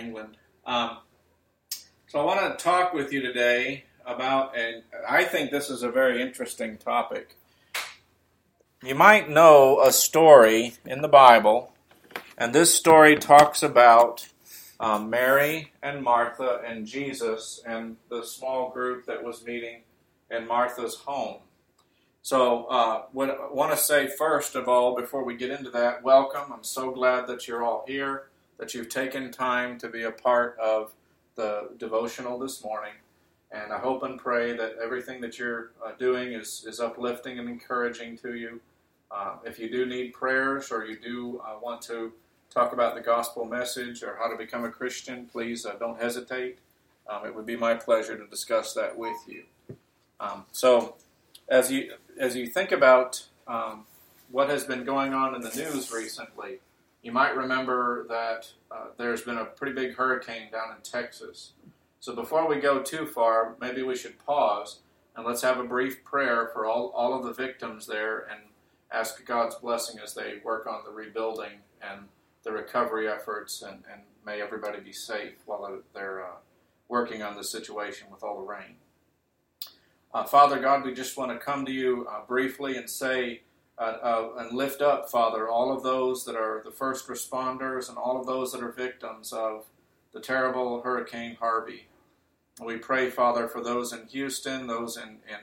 England. Um, so I want to talk with you today about, and I think this is a very interesting topic. You might know a story in the Bible, and this story talks about um, Mary and Martha and Jesus and the small group that was meeting in Martha's home. So, uh, what I want to say first of all, before we get into that, welcome. I'm so glad that you're all here, that you've taken time to be a part of the devotional this morning. And I hope and pray that everything that you're uh, doing is, is uplifting and encouraging to you. Uh, if you do need prayers or you do uh, want to talk about the gospel message or how to become a Christian, please uh, don't hesitate. Um, it would be my pleasure to discuss that with you. Um, so, as you as you think about um, what has been going on in the news recently, you might remember that uh, there's been a pretty big hurricane down in Texas. So before we go too far, maybe we should pause and let's have a brief prayer for all, all of the victims there and ask God's blessing as they work on the rebuilding and the recovery efforts, and, and may everybody be safe while they're uh, working on the situation with all the rain. Uh, Father God, we just want to come to you uh, briefly and say uh, uh, and lift up, Father, all of those that are the first responders and all of those that are victims of the terrible Hurricane Harvey. We pray, Father, for those in Houston, those in, in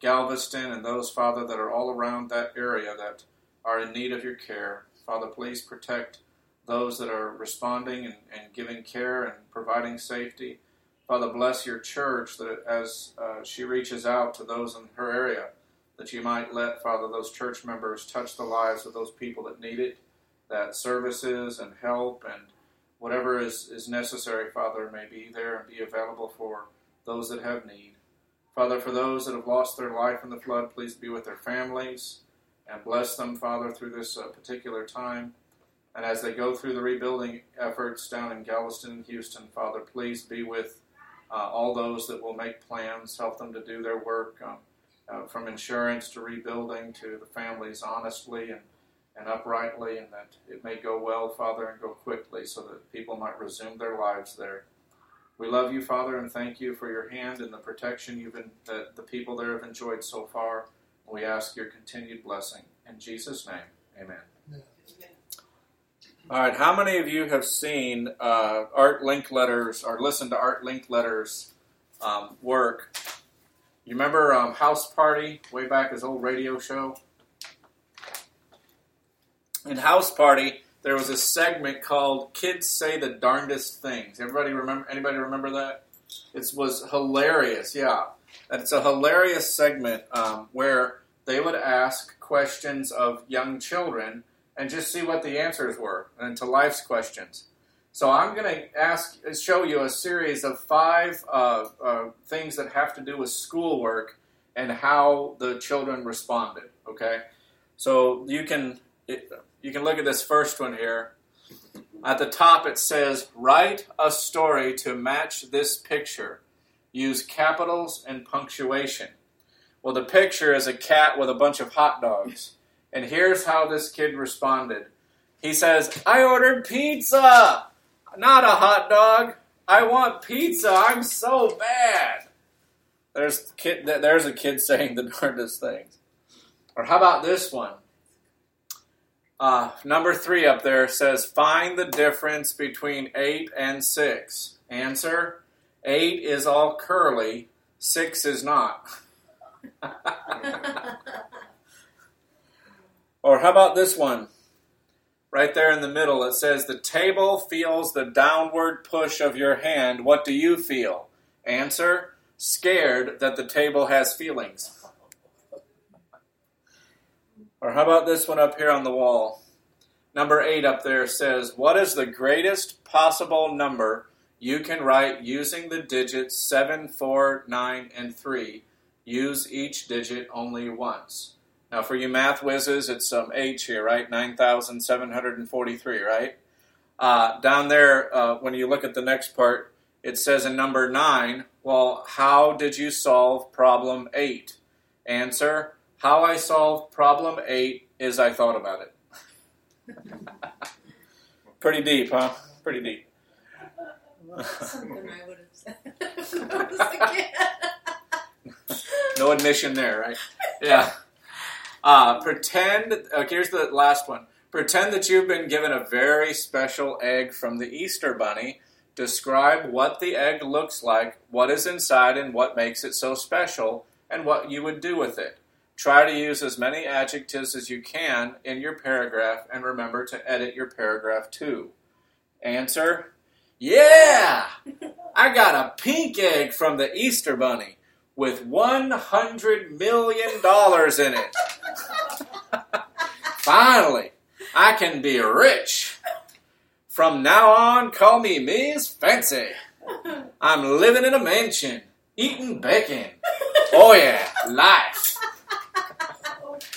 Galveston, and those, Father, that are all around that area that are in need of your care. Father, please protect those that are responding and, and giving care and providing safety. Father, bless your church that as uh, she reaches out to those in her area, that you might let, Father, those church members touch the lives of those people that need it, that services and help and whatever is, is necessary, Father, may be there and be available for those that have need. Father, for those that have lost their life in the flood, please be with their families and bless them, Father, through this uh, particular time. And as they go through the rebuilding efforts down in Galveston and Houston, Father, please be with uh, all those that will make plans, help them to do their work um, uh, from insurance to rebuilding to the families honestly and, and uprightly, and that it may go well, Father, and go quickly so that people might resume their lives there. We love you, Father, and thank you for your hand and the protection you've been, that the people there have enjoyed so far. We ask your continued blessing. In Jesus' name, amen. All right, how many of you have seen uh, Art Linkletter's or listened to Art Linkletter's um, work? You remember um, House Party way back his old radio show? In House Party, there was a segment called "Kids Say the Darndest Things." Everybody remember? Anybody remember that? It was hilarious. Yeah, it's a hilarious segment um, where they would ask questions of young children and just see what the answers were and to life's questions. So I'm going to ask, show you a series of five uh, uh, things that have to do with schoolwork and how the children responded. Okay, so you can you can look at this first one here. At the top, it says, "Write a story to match this picture. Use capitals and punctuation." Well, the picture is a cat with a bunch of hot dogs. And here's how this kid responded. He says, I ordered pizza, not a hot dog. I want pizza. I'm so bad. There's kid, there's a kid saying the darndest things. Or how about this one? Uh, number three up there says, find the difference between eight and six. Answer: Eight is all curly. Six is not. Or how about this one? Right there in the middle, it says, The table feels the downward push of your hand. What do you feel? Answer Scared that the table has feelings. Or how about this one up here on the wall? Number eight up there says, What is the greatest possible number you can write using the digits 7, 4, 9, and 3? Use each digit only once. Now, for you math whizzes, it's some um, H here, right? 9,743, right? Uh, down there, uh, when you look at the next part, it says in number 9, well, how did you solve problem 8? Answer, how I solved problem 8 is I thought about it. Pretty deep, huh? Pretty deep. Something I would have said. when I was a kid. No admission there, right? Yeah. Uh, pretend. Okay, here's the last one. Pretend that you've been given a very special egg from the Easter Bunny. Describe what the egg looks like, what is inside, and what makes it so special, and what you would do with it. Try to use as many adjectives as you can in your paragraph, and remember to edit your paragraph too. Answer Yeah! I got a pink egg from the Easter Bunny with $100 million in it. Finally, I can be rich. From now on, call me Ms. Fancy. I'm living in a mansion, eating bacon. Oh, yeah, life.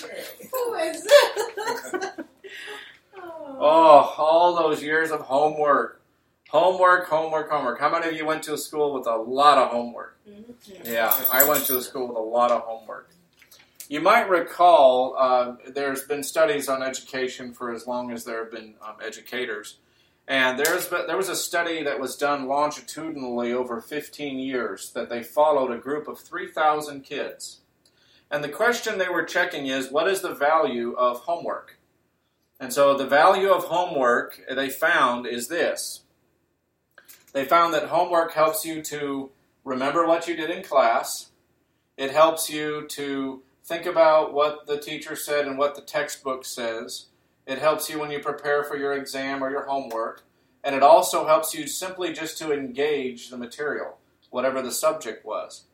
Who is this? Oh, all those years of homework. Homework, homework, homework. How many of you went to a school with a lot of homework? Yeah, I went to a school with a lot of homework. You might recall uh, there's been studies on education for as long as there have been um, educators. And there's there was a study that was done longitudinally over 15 years that they followed a group of 3,000 kids. And the question they were checking is what is the value of homework? And so the value of homework they found is this. They found that homework helps you to remember what you did in class. It helps you to think about what the teacher said and what the textbook says. It helps you when you prepare for your exam or your homework. And it also helps you simply just to engage the material, whatever the subject was.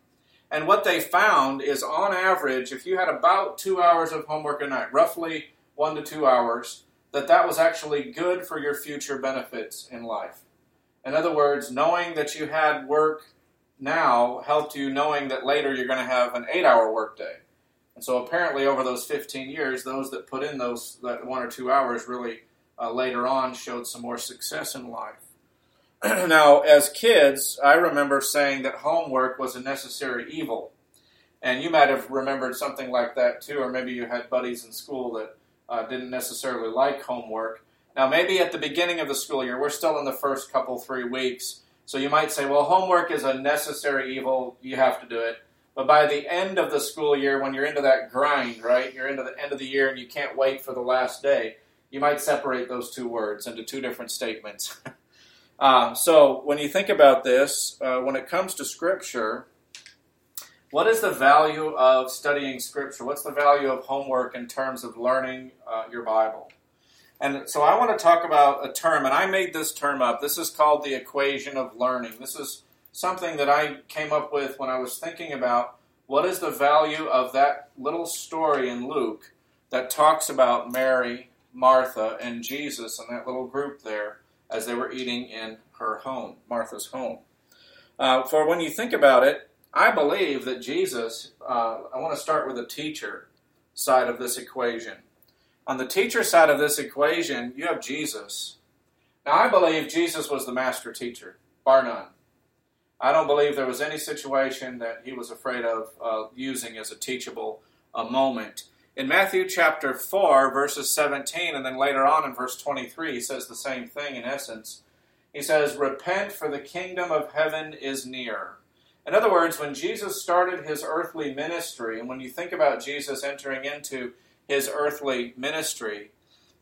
And what they found is on average, if you had about two hours of homework a night, roughly one to two hours, that that was actually good for your future benefits in life. In other words, knowing that you had work now helped you knowing that later you're going to have an eight hour workday. And so apparently, over those 15 years, those that put in those that one or two hours really uh, later on showed some more success in life. now, as kids, I remember saying that homework was a necessary evil. And you might have remembered something like that too, or maybe you had buddies in school that uh, didn't necessarily like homework. Now, maybe at the beginning of the school year, we're still in the first couple, three weeks, so you might say, well, homework is a necessary evil, you have to do it. But by the end of the school year, when you're into that grind, right, you're into the end of the year and you can't wait for the last day, you might separate those two words into two different statements. um, so when you think about this, uh, when it comes to Scripture, what is the value of studying Scripture? What's the value of homework in terms of learning uh, your Bible? And so I want to talk about a term, and I made this term up. This is called the equation of learning. This is something that I came up with when I was thinking about what is the value of that little story in Luke that talks about Mary, Martha, and Jesus and that little group there as they were eating in her home, Martha's home. Uh, for when you think about it, I believe that Jesus, uh, I want to start with the teacher side of this equation. On the teacher side of this equation, you have Jesus. Now, I believe Jesus was the master teacher, bar none. I don't believe there was any situation that he was afraid of uh, using as a teachable uh, moment. In Matthew chapter 4, verses 17, and then later on in verse 23, he says the same thing in essence. He says, Repent, for the kingdom of heaven is near. In other words, when Jesus started his earthly ministry, and when you think about Jesus entering into his earthly ministry,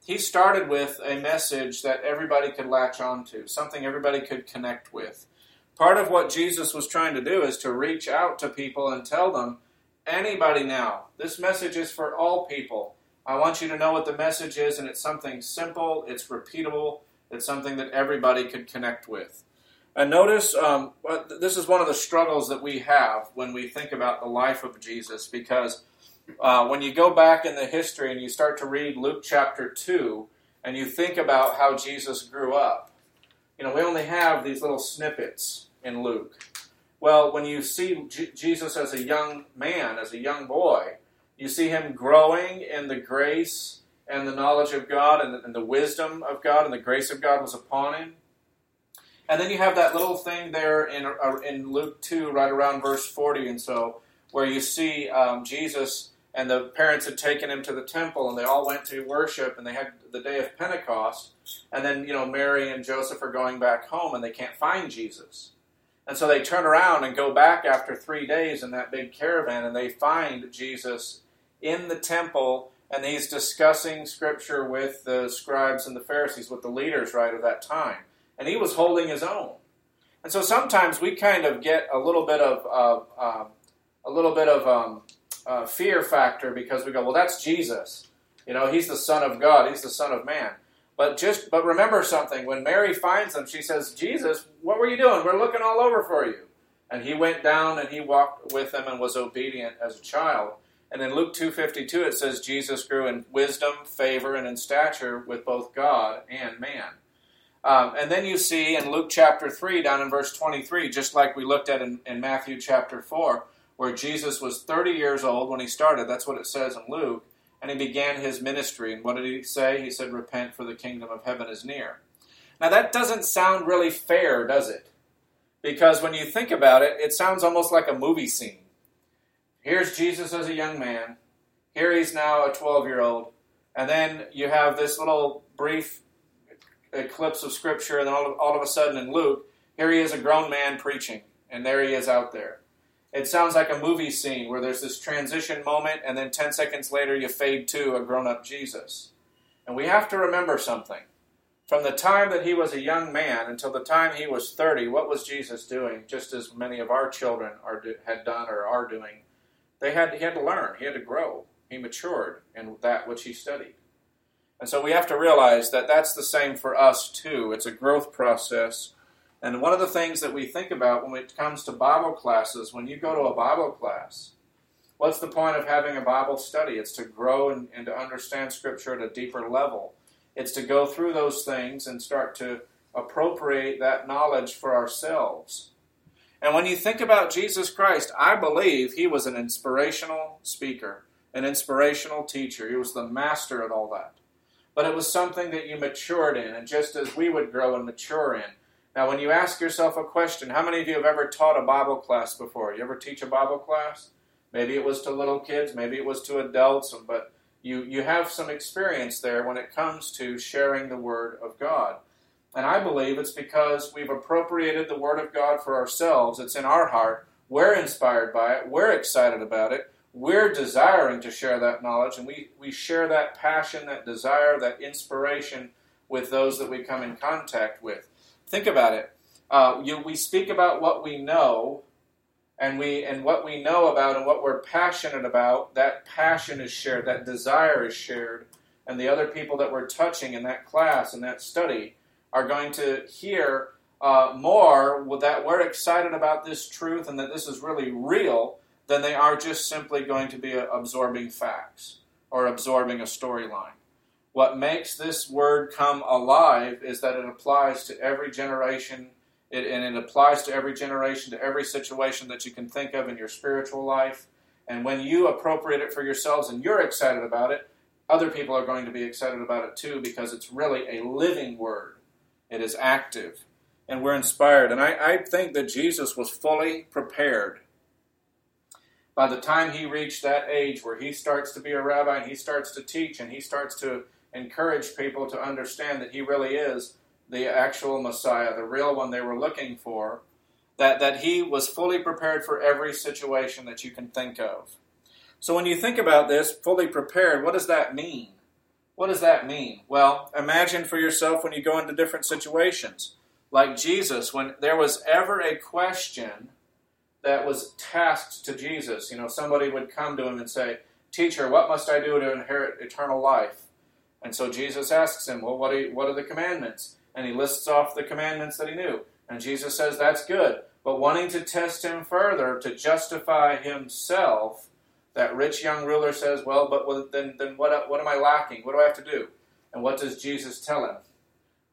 he started with a message that everybody could latch onto, something everybody could connect with. Part of what Jesus was trying to do is to reach out to people and tell them, anybody now, this message is for all people. I want you to know what the message is, and it's something simple, it's repeatable, it's something that everybody could connect with. And notice, um, this is one of the struggles that we have when we think about the life of Jesus, because uh, when you go back in the history and you start to read Luke chapter 2 and you think about how Jesus grew up, you know, we only have these little snippets in Luke. Well, when you see J- Jesus as a young man, as a young boy, you see him growing in the grace and the knowledge of God and the, and the wisdom of God and the grace of God was upon him. And then you have that little thing there in, uh, in Luke 2, right around verse 40 and so, where you see um, Jesus and the parents had taken him to the temple, and they all went to worship, and they had the day of Pentecost, and then you know Mary and Joseph are going back home, and they can't find Jesus, and so they turn around and go back after three days in that big caravan, and they find Jesus in the temple, and he's discussing scripture with the scribes and the Pharisees, with the leaders right of that time, and he was holding his own. And so sometimes we kind of get a little bit of uh, uh, a little bit of um, uh, fear factor because we go, well, that's Jesus. You know, he's the Son of God. He's the Son of Man. But just but remember something. When Mary finds him, she says, Jesus, what were you doing? We're looking all over for you. And he went down and he walked with them and was obedient as a child. And in Luke 2.52 it says Jesus grew in wisdom, favor, and in stature with both God and man. Um, and then you see in Luke chapter 3, down in verse 23, just like we looked at in, in Matthew chapter 4, where Jesus was 30 years old when he started. That's what it says in Luke. And he began his ministry. And what did he say? He said, Repent, for the kingdom of heaven is near. Now, that doesn't sound really fair, does it? Because when you think about it, it sounds almost like a movie scene. Here's Jesus as a young man. Here he's now a 12 year old. And then you have this little brief eclipse of Scripture, and then all of, all of a sudden in Luke, here he is a grown man preaching, and there he is out there. It sounds like a movie scene where there's this transition moment, and then 10 seconds later you fade to a grown up Jesus. And we have to remember something. From the time that he was a young man until the time he was 30, what was Jesus doing? Just as many of our children are, had done or are doing. They had, he had to learn, he had to grow, he matured in that which he studied. And so we have to realize that that's the same for us too. It's a growth process. And one of the things that we think about when it comes to Bible classes, when you go to a Bible class, what's the point of having a Bible study? It's to grow and, and to understand Scripture at a deeper level. It's to go through those things and start to appropriate that knowledge for ourselves. And when you think about Jesus Christ, I believe he was an inspirational speaker, an inspirational teacher. He was the master at all that but it was something that you matured in, and just as we would grow and mature in. Now, when you ask yourself a question, how many of you have ever taught a Bible class before? You ever teach a Bible class? Maybe it was to little kids, maybe it was to adults, but you, you have some experience there when it comes to sharing the Word of God. And I believe it's because we've appropriated the Word of God for ourselves. It's in our heart. We're inspired by it. We're excited about it we're desiring to share that knowledge, and we, we share that passion, that desire, that inspiration with those that we come in contact with. Think about it. Uh, you, we speak about what we know, and we and what we know about and what we're passionate about. That passion is shared. That desire is shared, and the other people that we're touching in that class and that study are going to hear uh, more that we're excited about this truth and that this is really real than they are just simply going to be absorbing facts or absorbing a storyline. What makes this word come alive is that it applies to every generation, it, and it applies to every generation, to every situation that you can think of in your spiritual life. And when you appropriate it for yourselves and you're excited about it, other people are going to be excited about it too because it's really a living word. It is active. And we're inspired. And I, I think that Jesus was fully prepared by the time he reached that age where he starts to be a rabbi and he starts to teach and he starts to encourage people to understand that he really is the actual Messiah, the real one they were looking for, that, that he was fully prepared for every situation that you can think of. So when you think about this, fully prepared, what does that mean? What does that mean? Well, imagine for yourself when you go into different situations. Like Jesus, when there was ever a question that was tasked to Jesus. You know, somebody would come to him and say, Teacher, what must I do to inherit eternal life? And so Jesus asks him, Well, what are, what are the commandments? And he lists off the commandments that he knew. And Jesus says, That's good. But wanting to test him further, to justify himself, that rich young ruler says, Well, but then, then what, what am I lacking? What do I have to do? And what does Jesus tell him?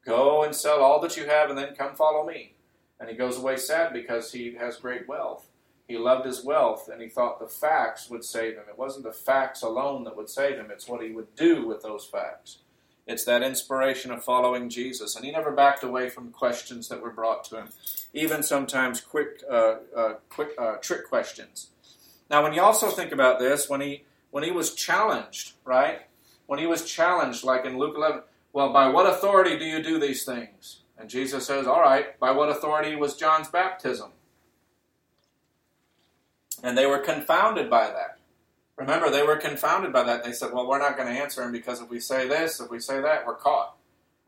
Go and sell all that you have and then come follow me. And he goes away sad because he has great wealth. He loved his wealth and he thought the facts would save him. It wasn't the facts alone that would save him, it's what he would do with those facts. It's that inspiration of following Jesus. And he never backed away from questions that were brought to him, even sometimes quick, uh, uh, quick uh, trick questions. Now, when you also think about this, when he when he was challenged, right? When he was challenged, like in Luke 11, well, by what authority do you do these things? And Jesus says, all right, by what authority was John's baptism? And they were confounded by that. Remember, they were confounded by that. They said, well, we're not going to answer him because if we say this, if we say that, we're caught.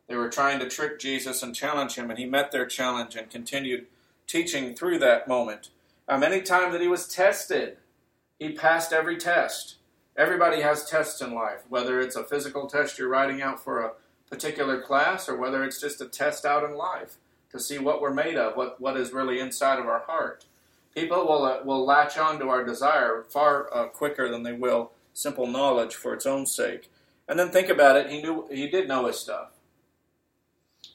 They were trying to trick Jesus and challenge him, and he met their challenge and continued teaching through that moment. Um, anytime that he was tested, he passed every test. Everybody has tests in life, whether it's a physical test you're writing out for a particular class or whether it's just a test out in life to see what we're made of, what, what is really inside of our heart. People will, uh, will latch on to our desire far uh, quicker than they will simple knowledge for its own sake. And then think about it, he knew he did know his stuff.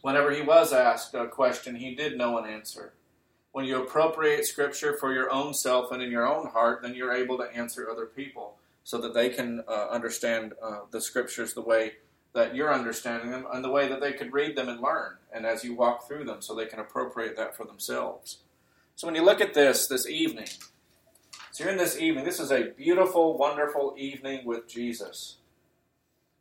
Whenever he was asked a question, he did know an answer. When you appropriate scripture for your own self and in your own heart, then you're able to answer other people so that they can uh, understand uh, the scriptures the way that you're understanding them and the way that they could read them and learn, and as you walk through them, so they can appropriate that for themselves. So when you look at this this evening, so you're in this evening, this is a beautiful, wonderful evening with Jesus.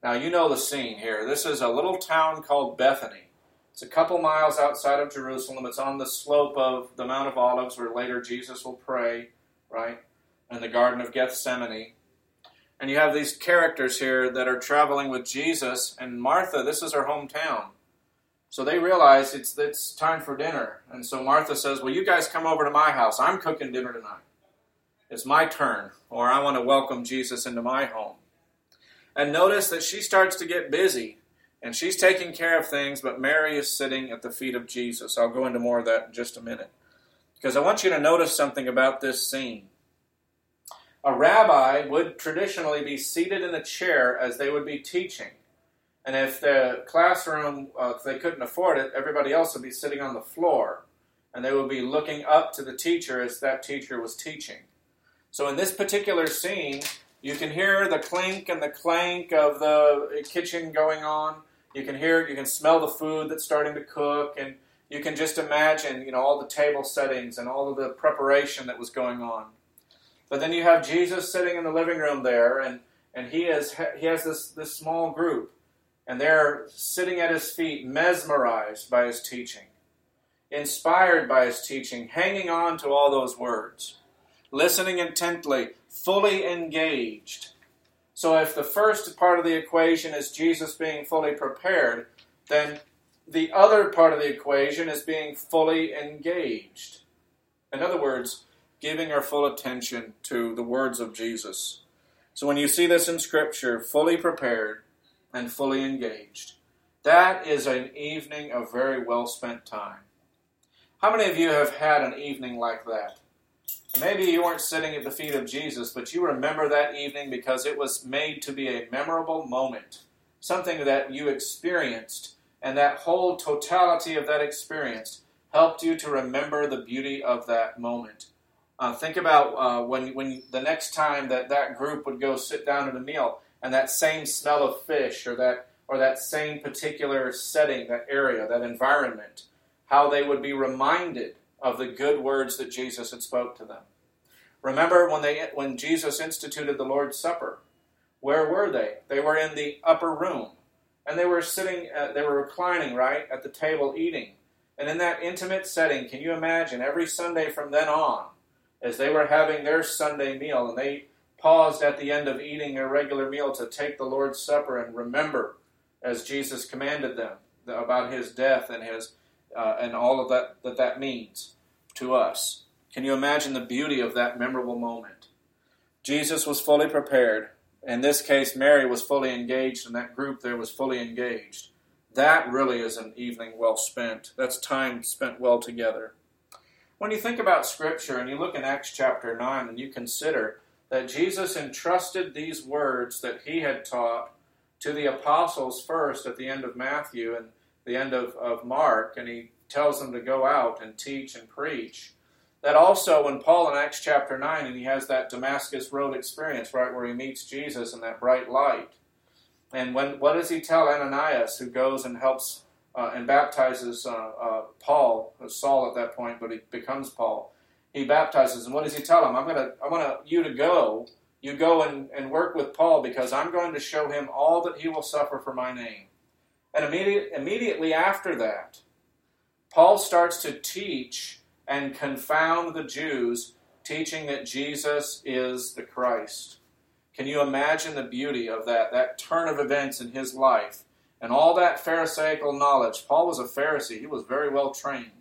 Now you know the scene here. This is a little town called Bethany. It's a couple miles outside of Jerusalem. It's on the slope of the Mount of Olives where later Jesus will pray, right? In the Garden of Gethsemane. And you have these characters here that are traveling with Jesus, and Martha, this is her hometown. So they realize it's, it's time for dinner. And so Martha says, Well, you guys come over to my house. I'm cooking dinner tonight. It's my turn, or I want to welcome Jesus into my home. And notice that she starts to get busy, and she's taking care of things, but Mary is sitting at the feet of Jesus. I'll go into more of that in just a minute. Because I want you to notice something about this scene a rabbi would traditionally be seated in a chair as they would be teaching. And if the classroom, uh, if they couldn't afford it, everybody else would be sitting on the floor. And they would be looking up to the teacher as that teacher was teaching. So in this particular scene, you can hear the clink and the clank of the kitchen going on. You can hear, you can smell the food that's starting to cook, and you can just imagine, you know, all the table settings and all of the preparation that was going on. But then you have Jesus sitting in the living room there, and, and he, is, he has this, this small group, and they're sitting at his feet, mesmerized by his teaching, inspired by his teaching, hanging on to all those words, listening intently, fully engaged. So if the first part of the equation is Jesus being fully prepared, then the other part of the equation is being fully engaged. In other words, giving our full attention to the words of Jesus. So when you see this in Scripture, fully prepared and fully engaged, that is an evening of very well spent time. How many of you have had an evening like that? Maybe you weren't sitting at the feet of Jesus, but you remember that evening because it was made to be a memorable moment, something that you experienced, and that whole totality of that experience helped you to remember the beauty of that moment. Uh, think about uh, when, when the next time that that group would go sit down at a meal, and that same smell of fish, or that or that same particular setting, that area, that environment, how they would be reminded of the good words that Jesus had spoke to them. Remember when they when Jesus instituted the Lord's Supper, where were they? They were in the upper room, and they were sitting, uh, they were reclining right at the table eating. And in that intimate setting, can you imagine every Sunday from then on? as they were having their Sunday meal and they paused at the end of eating their regular meal to take the Lord's Supper and remember, as Jesus commanded them, about his death and his uh, and all of that that that means to us. Can you imagine the beauty of that memorable moment? Jesus was fully prepared. In this case, Mary was fully engaged, and that group there was fully engaged. That really is an evening well spent. That's time spent well together. When you think about Scripture and you look in Acts chapter 9 and you consider that Jesus entrusted these words that he had taught to the apostles first at the end of Matthew and the end of, of Mark, and he tells them to go out and teach and preach. That also, when Paul in Acts chapter 9, and he has that Damascus Road experience, right, where he meets Jesus in that bright light. And when what does he tell Ananias, who goes and helps uh, and baptizes uh, uh, Paul, Saul at that point, but he becomes Paul. He baptizes, and what does he tell him? I'm gonna, I want you to go You go and, and work with Paul because I'm going to show him all that he will suffer for my name. And immediate, immediately after that, Paul starts to teach and confound the Jews, teaching that Jesus is the Christ. Can you imagine the beauty of that, that turn of events in his life? And all that Pharisaical knowledge. Paul was a Pharisee, he was very well trained.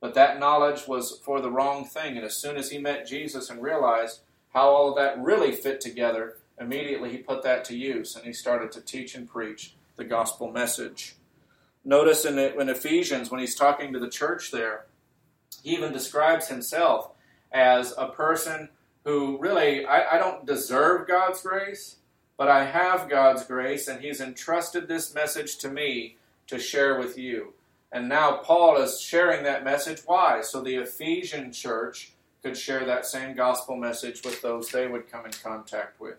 But that knowledge was for the wrong thing. And as soon as he met Jesus and realized how all of that really fit together, immediately he put that to use and he started to teach and preach the gospel message. Notice in, in Ephesians, when he's talking to the church there, he even describes himself as a person who really, I, I don't deserve God's grace, but I have God's grace, and he's entrusted this message to me to share with you. And now Paul is sharing that message. Why? So the Ephesian church could share that same gospel message with those they would come in contact with.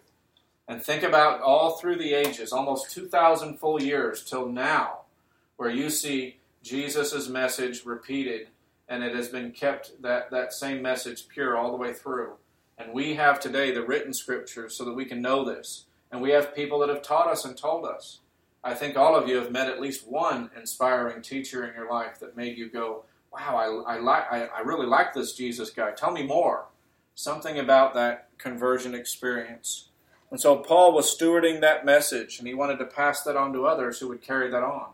And think about all through the ages, almost 2,000 full years till now, where you see Jesus' message repeated and it has been kept that, that same message pure all the way through. And we have today the written scriptures so that we can know this. And we have people that have taught us and told us. I think all of you have met at least one inspiring teacher in your life that made you go, "Wow, I, I like, I, I really like this Jesus guy. Tell me more." Something about that conversion experience. And so Paul was stewarding that message, and he wanted to pass that on to others who would carry that on.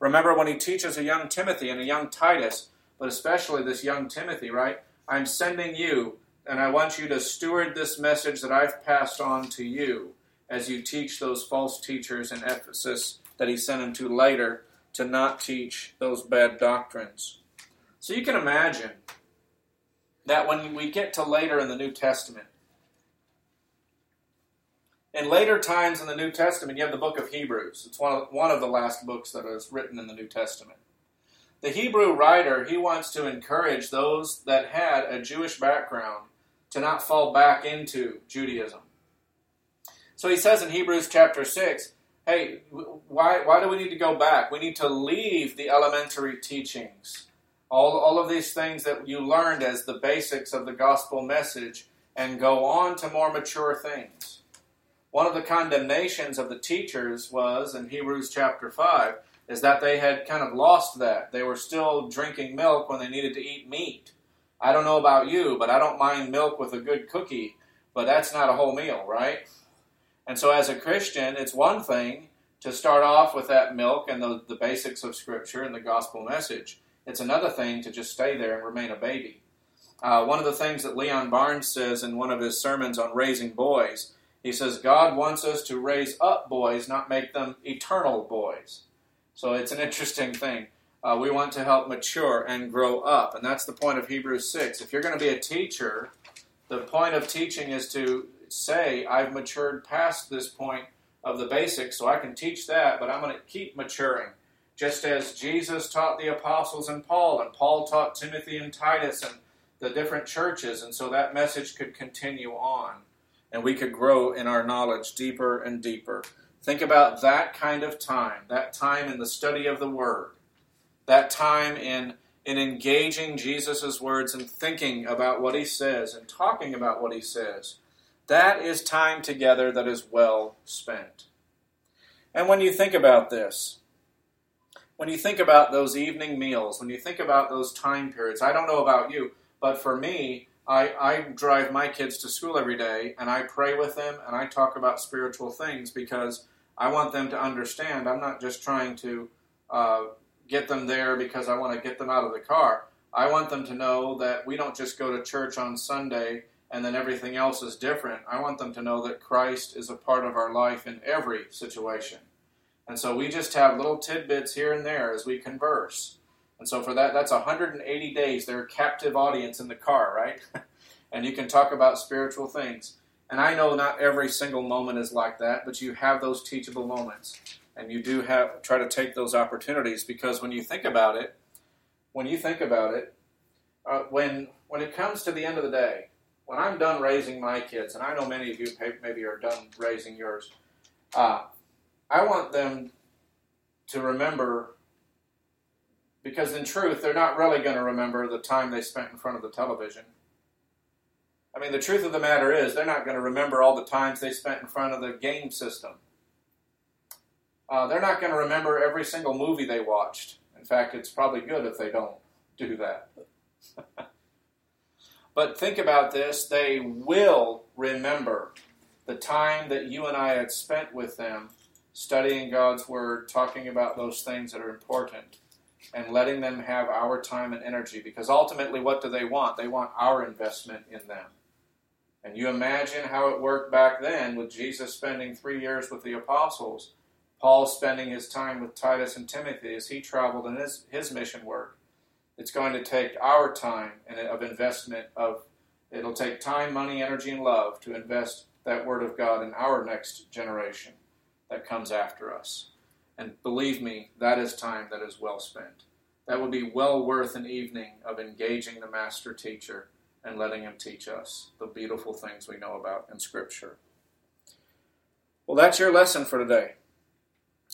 Remember when he teaches a young Timothy and a young Titus, but especially this young Timothy, right? I'm sending you, and I want you to steward this message that I've passed on to you as you teach those false teachers in Ephesus that he sent him to later to not teach those bad doctrines. So you can imagine that when we get to later in the New Testament, in later times in the New Testament, you have the book of Hebrews. It's one of, one of the last books that is written in the New Testament. The Hebrew writer, he wants to encourage those that had a Jewish background to not fall back into Judaism. So he says in Hebrews chapter 6, hey, why, why do we need to go back? We need to leave the elementary teachings, all, all of these things that you learned as the basics of the gospel message, and go on to more mature things. One of the condemnations of the teachers was in Hebrews chapter 5 is that they had kind of lost that. They were still drinking milk when they needed to eat meat. I don't know about you, but I don't mind milk with a good cookie, but that's not a whole meal, right? And so, as a Christian, it's one thing to start off with that milk and the, the basics of Scripture and the gospel message. It's another thing to just stay there and remain a baby. Uh, one of the things that Leon Barnes says in one of his sermons on raising boys, he says, God wants us to raise up boys, not make them eternal boys. So it's an interesting thing. Uh, we want to help mature and grow up, and that's the point of Hebrews 6. If you're going to be a teacher, the point of teaching is to say, I've matured past this point of the basics, so I can teach that, but I'm going to keep maturing. Just as Jesus taught the apostles and Paul, and Paul taught Timothy and Titus and the different churches, and so that message could continue on, and we could grow in our knowledge deeper and deeper. Think about that kind of time, that time in the study of the Word, that time in, in engaging Jesus' words and thinking about what He says and talking about what He says. That is time together that is well spent. And when you think about this, when you think about those evening meals, when you think about those time periods, I don't know about you, but for me, I, I drive my kids to school every day and I pray with them and I talk about spiritual things because I want them to understand I'm not just trying to uh, get them there because I want to get them out of the car. I want them to know that we don't just go to church on Sunday and then everything else is different. I want them to know that Christ is a part of our life in every situation. And so we just have little tidbits here and there as we converse. And so for that, that's 180 days. They're a captive audience in the car, right? and you can talk about spiritual things. And I know not every single moment is like that, but you have those teachable moments. And you do have try to take those opportunities because when you think about it, when you think about it, uh, when when it comes to the end of the day, when I'm done raising my kids, and I know many of you maybe are done raising yours, uh, I want them to remember, because in truth, they're not really going to remember the time they spent in front of the television. I mean, the truth of the matter is, they're not going to remember all the times they spent in front of the game system. Uh, they're not going to remember every single movie they watched. In fact, it's probably good if they don't do that. but think about this they will remember the time that you and I had spent with them studying God's Word, talking about those things that are important, and letting them have our time and energy. Because ultimately, what do they want? They want our investment in them. And you imagine how it worked back then with Jesus spending three years with the apostles, Paul spending his time with Titus and Timothy as he traveled in his, his mission work. It's going to take our time and of investment of it'll take time, money, energy, and love to invest that word of God in our next generation that comes after us. And believe me, that is time that is well spent. That would be well worth an evening of engaging the master teacher and letting him teach us the beautiful things we know about in Scripture. Well, that's your lesson for today.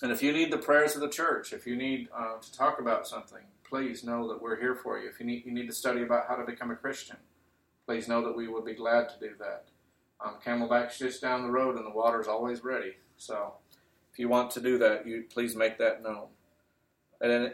And if you need the prayers of the church, if you need uh, to talk about something, please know that we're here for you. If you need, you need to study about how to become a Christian, please know that we would be glad to do that. Um, Camelback's just down the road, and the water's always ready. So, if you want to do that, you please make that known. And